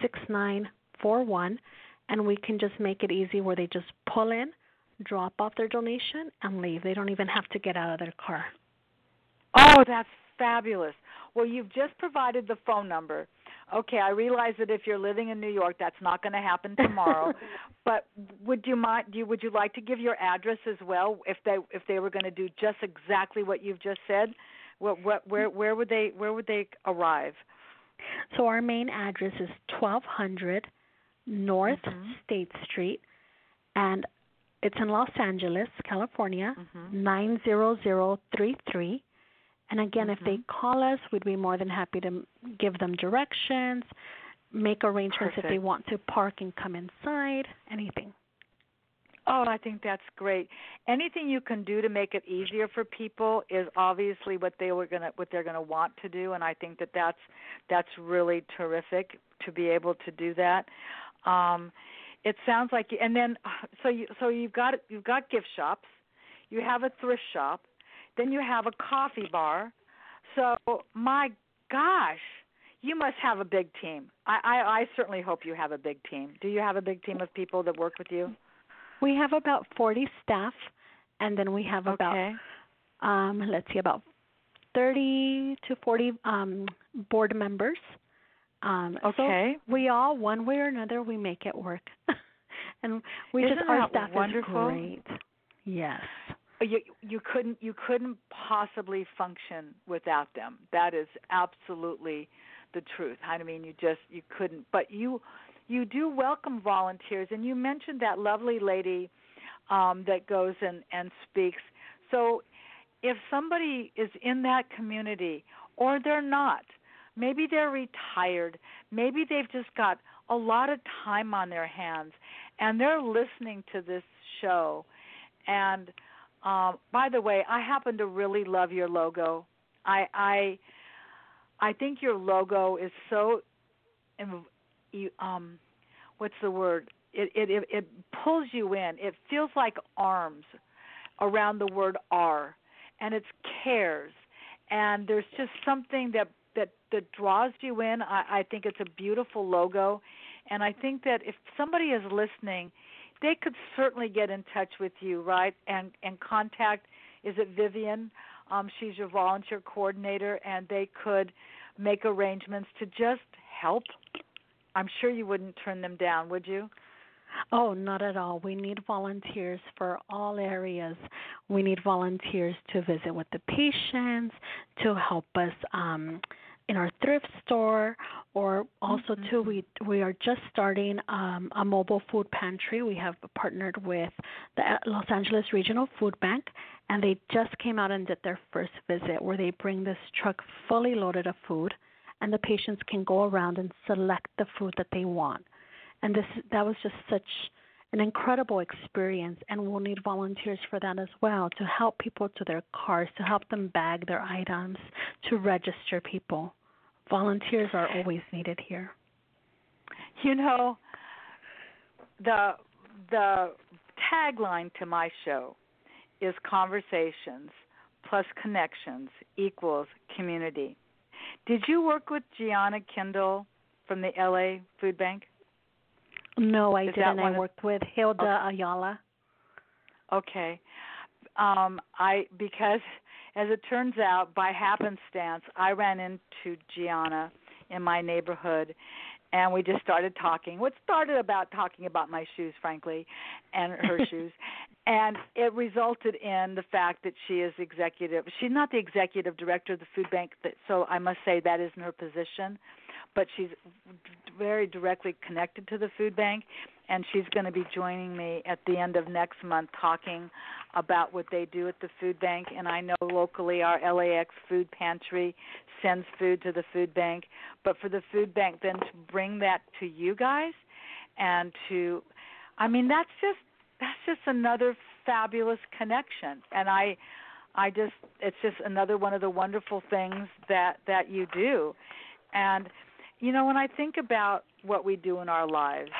6941, and we can just make it easy where they just pull in drop off their donation and leave. They don't even have to get out of their car. Oh, that's fabulous. Well, you've just provided the phone number. Okay, I realize that if you're living in New York, that's not going to happen tomorrow. but would you mind? Do you, would you like to give your address as well if they if they were going to do just exactly what you've just said? What, what, where where would they where would they arrive? So our main address is 1200 North mm-hmm. State Street, and it's in Los Angeles, California, mm-hmm. 90033. And again, mm-hmm. if they mm-hmm. call us, we'd be more than happy to give them directions, make arrangements Perfect. if they want to park and come inside, anything. Oh, I think that's great. Anything you can do to make it easier for people is obviously what they were gonna what they're gonna want to do, and I think that that's that's really terrific to be able to do that. Um, it sounds like and then so you so you've got you've got gift shops you have a thrift shop then you have a coffee bar. So my gosh you must have a big team. I, I i certainly hope you have a big team. Do you have a big team of people that work with you? We have about 40 staff and then we have about um let's see about 30 to 40 um board members um, okay. So we all, one way or another, we make it work, and we Isn't just our staff wonderful? is great. Yes. You you couldn't you couldn't possibly function without them. That is absolutely the truth. I mean, you just you couldn't. But you you do welcome volunteers, and you mentioned that lovely lady um, that goes and and speaks. So, if somebody is in that community, or they're not, Maybe they're retired. Maybe they've just got a lot of time on their hands and they're listening to this show. And um, by the way, I happen to really love your logo. I I I think your logo is so um what's the word? It it it, pulls you in. It feels like arms around the word R and it's cares and there's just something that that draws you in. I, I think it's a beautiful logo, and I think that if somebody is listening, they could certainly get in touch with you, right? And and contact. Is it Vivian? Um, she's your volunteer coordinator, and they could make arrangements to just help. I'm sure you wouldn't turn them down, would you? Oh, not at all. We need volunteers for all areas. We need volunteers to visit with the patients, to help us um, in our thrift store or also mm-hmm. too we we are just starting um, a mobile food pantry. We have partnered with the los angeles regional food bank and they just came out and did their first visit where they bring this truck fully loaded of food and the patients can go around and select the food that they want. And this that was just such an incredible experience and we'll need volunteers for that as well to help people to their cars to help them bag their items to register people Volunteers are always needed here. You know, the the tagline to my show is conversations plus connections equals community. Did you work with Gianna Kindle from the LA Food Bank? No, I Is didn't. I worked with Hilda Ayala. Okay. Um I because as it turns out by happenstance I ran into Gianna in my neighborhood and we just started talking. What started about talking about my shoes frankly and her shoes and it resulted in the fact that she is executive she's not the executive director of the food bank that so I must say that isn't her position but she's very directly connected to the food bank and she's going to be joining me at the end of next month talking about what they do at the food bank. And I know locally our LAX food pantry sends food to the food bank. But for the food bank then to bring that to you guys and to I mean that's just that's just another fabulous connection. And I I just it's just another one of the wonderful things that that you do. And you know when I think about what we do in our lives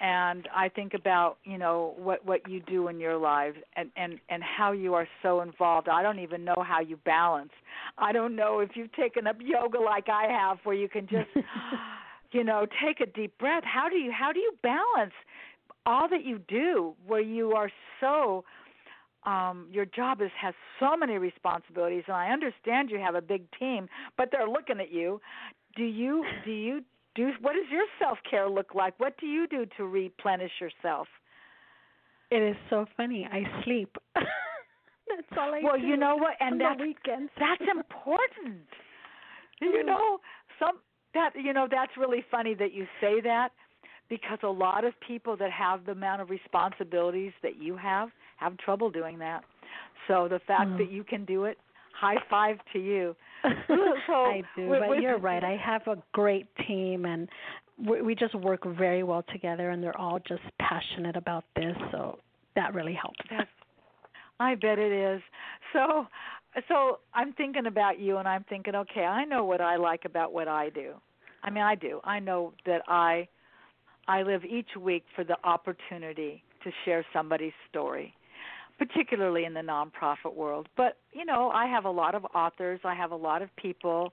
and I think about you know what what you do in your lives and and and how you are so involved. I don't even know how you balance. I don't know if you've taken up yoga like I have, where you can just you know take a deep breath. How do you how do you balance all that you do, where you are so um your job is has so many responsibilities and I understand you have a big team but they're looking at you do you do you do what does your self care look like? What do you do to replenish yourself? It is so funny. I sleep. that's all I well, do. Well, you know what, and that's weekends. that's important. you know, some that you know that's really funny that you say that because a lot of people that have the amount of responsibilities that you have have trouble doing that. So the fact Mm. that you can do it, high five to you. So, I do, but with- you're right. I have a great team, and we, we just work very well together, and they're all just passionate about this, so that really helps. I bet it is. So, so I'm thinking about you, and I'm thinking, okay, I know what I like about what I do. I mean, I do. I know that I, I live each week for the opportunity to share somebody's story, particularly in the nonprofit world. But you know, I have a lot of authors. I have a lot of people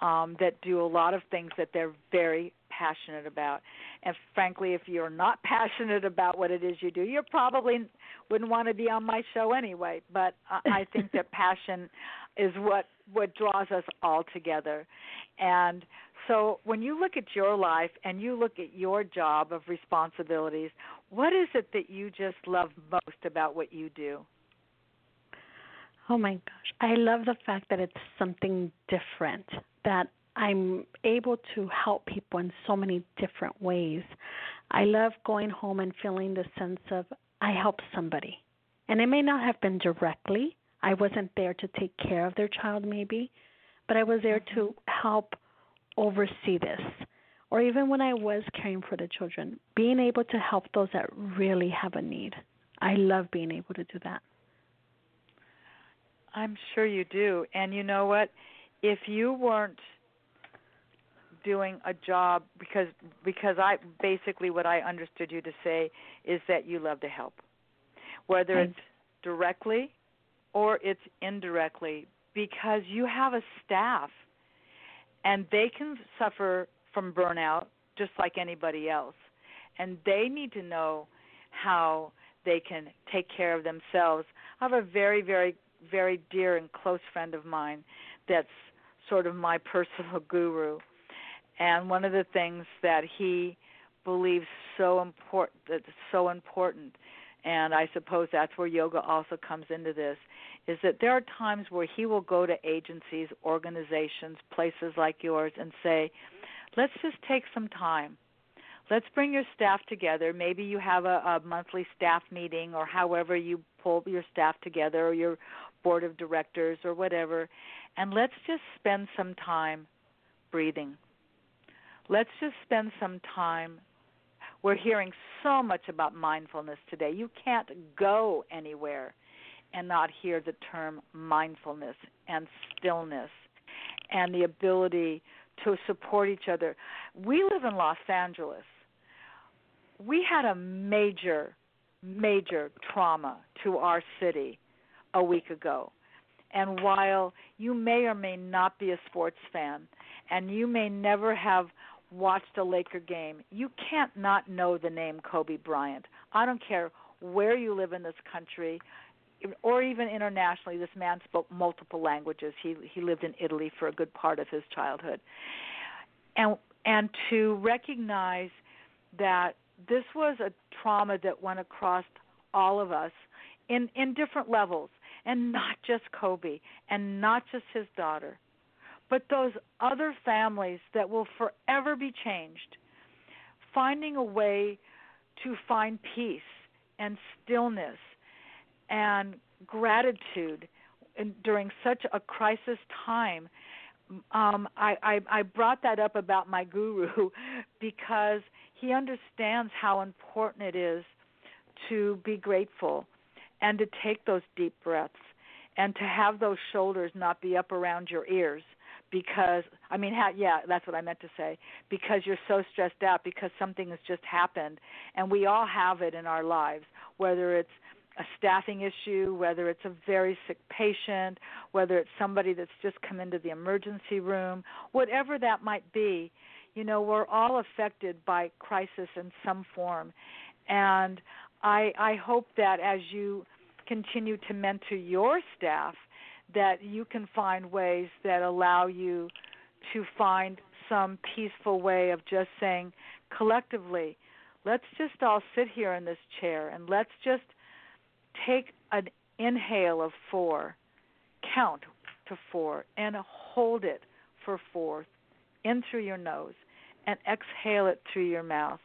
um, that do a lot of things that they're very passionate about. And frankly, if you're not passionate about what it is you do, you probably wouldn't want to be on my show anyway. But I I think that passion is what what draws us all together. And so when you look at your life and you look at your job of responsibilities, what is it that you just love most about what you do? Oh my gosh. I love the fact that it's something different, that I'm able to help people in so many different ways. I love going home and feeling the sense of I helped somebody. And it may not have been directly, I wasn't there to take care of their child, maybe, but I was there mm-hmm. to help oversee this. Or even when I was caring for the children, being able to help those that really have a need. I love being able to do that. I'm sure you do. And you know what? If you weren't doing a job because because I basically what I understood you to say is that you love to help. Whether Right. it's directly or it's indirectly because you have a staff and they can suffer from burnout just like anybody else. And they need to know how they can take care of themselves. I have a very, very, very dear and close friend of mine that's sort of my personal guru. And one of the things that he believes so important that's so important and I suppose that's where yoga also comes into this is that there are times where he will go to agencies, organizations, places like yours and say, "Let's just take some time. Let's bring your staff together. Maybe you have a, a monthly staff meeting or however you pull your staff together or your board of directors or whatever, and let's just spend some time breathing. Let's just spend some time we're hearing so much about mindfulness today. You can't go anywhere and not hear the term mindfulness and stillness and the ability to support each other. We live in Los Angeles. We had a major, major trauma to our city a week ago. And while you may or may not be a sports fan, and you may never have watched a Laker game, you can't not know the name Kobe Bryant. I don't care where you live in this country or even internationally this man spoke multiple languages. He he lived in Italy for a good part of his childhood. And and to recognize that this was a trauma that went across all of us in in different levels and not just Kobe and not just his daughter but those other families that will forever be changed finding a way to find peace and stillness and gratitude in, during such a crisis time. Um, I, I, I brought that up about my guru because he understands how important it is to be grateful and to take those deep breaths and to have those shoulders not be up around your ears because I mean ha- yeah that's what I meant to say because you're so stressed out because something has just happened and we all have it in our lives whether it's a staffing issue, whether it's a very sick patient, whether it's somebody that's just come into the emergency room, whatever that might be, you know, we're all affected by crisis in some form. And I I hope that as you continue to mentor your staff that you can find ways that allow you to find some peaceful way of just saying collectively, let's just all sit here in this chair and let's just take an inhale of four, count to four, and hold it for four in through your nose, and exhale it through your mouth.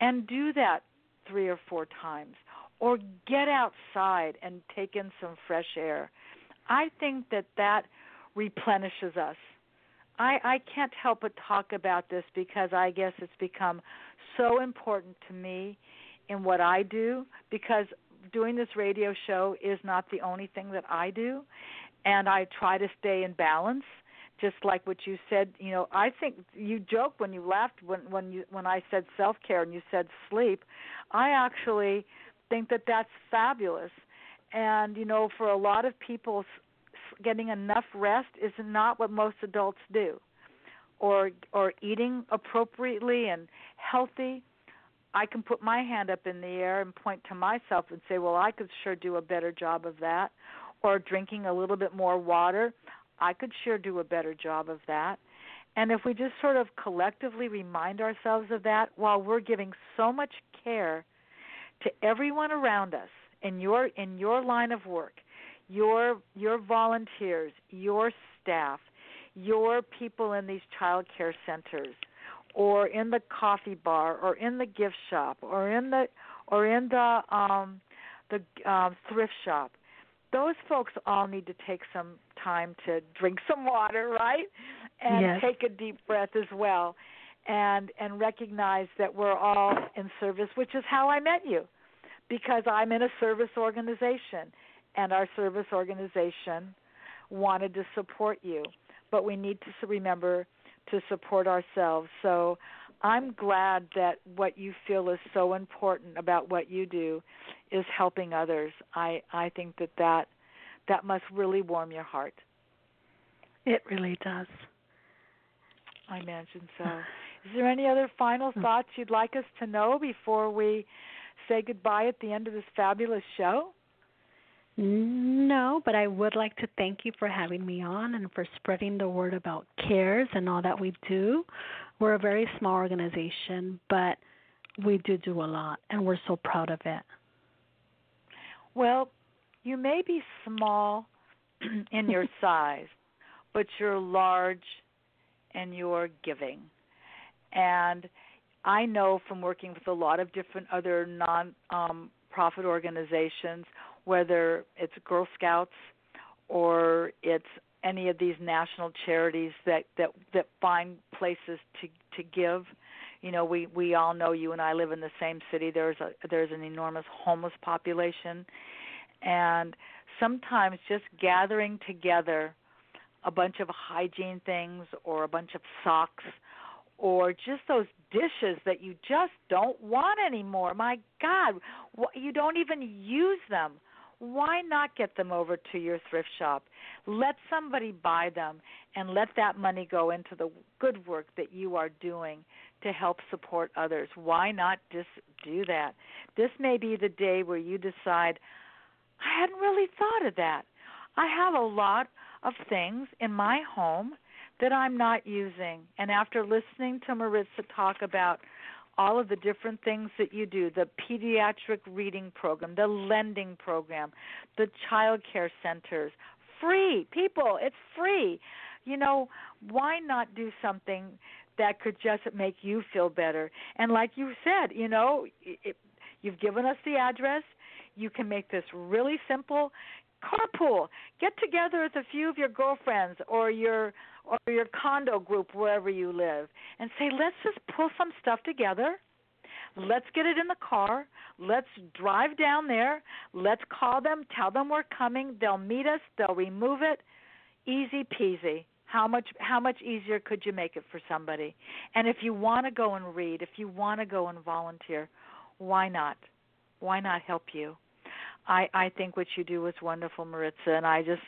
And do that three or four times. Or get outside and take in some fresh air. I think that that replenishes us. I, I can't help but talk about this because I guess it's become so important to me in what I do because doing this radio show is not the only thing that I do, and I try to stay in balance. Just like what you said, you know, I think you joked when you laughed when when you when I said self care and you said sleep. I actually think that that's fabulous, and you know, for a lot of people, getting enough rest is not what most adults do, or or eating appropriately and healthy I can put my hand up in the air and point to myself and say, well, I could sure do a better job of that. Or drinking a little bit more water, I could sure do a better job of that. And if we just sort of collectively remind ourselves of that while we're giving so much care to everyone around us in your in your line of work, your your volunteers, your staff, your people in these child care centers, or in the coffee bar or in the gift shop or in the or in the um the um thrift shop. Those folks all need to take some time to drink some water right? And yes. take a deep breath as well and and recognize that we're all in service which is how I met you because I'm in a service organization and our service organization wanted to support you. But we need to remember to support ourselves. So I'm glad that what you feel is so important about what you do is helping others. I I think that that that must really warm your heart. It really does. I imagine so. Is there any other final hmm. thoughts you'd like us to know before we say goodbye at the end of this fabulous show? No, but I would like to thank you for having me on and for spreading the word about CARES and all that we do. We're a very small organization, but we do do a lot, and we're so proud of it. Well, you may be small in your size, but you're large and you're giving. And I know from working with a lot of different other non um, profit organizations whether it's Girl Scouts or it's any of these national charities that that that find places to to give you know we we all know you and I live in the same city there's a there's an enormous homeless population and sometimes just gathering together a bunch of hygiene things or a bunch of socks or just those dishes that you just don't want anymore. My God, you don't even use them. Why not get them over to your thrift shop? Let somebody buy them and let that money go into the good work that you are doing to help support others. Why not just do that? This may be the day where you decide, I hadn't really thought of that. I have a lot of things in my home that I'm not using. And after listening to Maritza talk about all of the different things that you do the pediatric reading program, the lending program, the child care centers free. People, it's free. You know, why not do something that could just make you feel better? And like you said, you know, it, you've given us the address. You can make this really simple carpool. Get together with a few of your girlfriends or your or your condo group wherever you live and say, "Let's just pull some stuff together. Let's get it in the car. Let's drive down there. Let's call them, tell them we're coming. They'll meet us. They'll remove it. Easy peasy. How much how much easier could you make it for somebody? And if you want to go and read, if you want to go and volunteer, why not? Why not help you? I I think what you do is wonderful, Maritza, and I just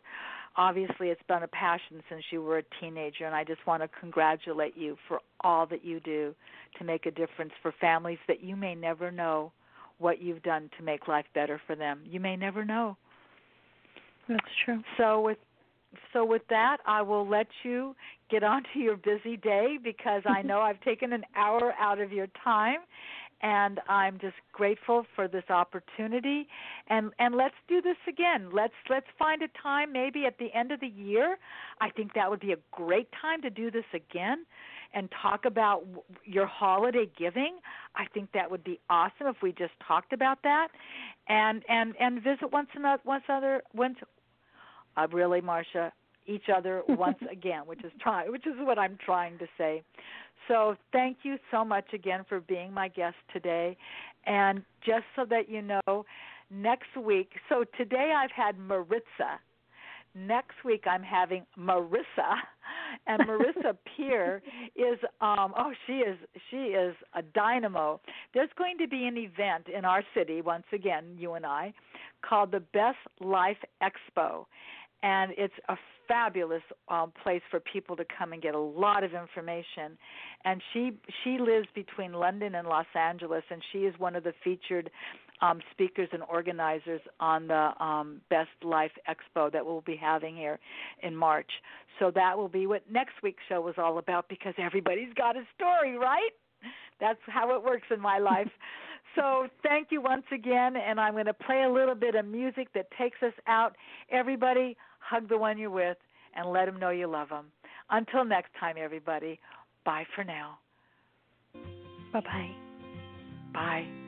obviously it's been a passion since you were a teenager and I just want to congratulate you for all that you do to make a difference for families that you may never know what you've done to make life better for them. You may never know. That's true. So with so with that, I will let you get on to your busy day because I know I've taken an hour out of your time and I'm just grateful for this opportunity. And and let's do this again. Let's let's find a time maybe at the end of the year. I think that would be a great time to do this again and talk about your holiday giving. I think that would be awesome if we just talked about that. And and and visit once another once other once uh, really Marsha each other once again which is try which is what I'm trying to say so thank you so much again for being my guest today. And just so that you know, next week, so today I've had Maritza. Next week I'm having Marissa, and Marissa Peer is um oh she is she is a dynamo. There's going to be an event in our city once again, you and I, called the Best Life Expo, and it's a fabulous um, place for people to come and get a lot of information. And she she lives between London and Los Angeles, and she is one of the featured um, speakers and organizers on the um, Best Life Expo that we'll be having here in March. So that will be what next week's show was all about because everybody's got a story, right? That's how it works in my life. So thank you once again, and I'm going to play a little bit of music that takes us out. Everybody, hug the one you're with, and let them know you love them. Until next time, everybody, bye for now. Bye-bye. Bye.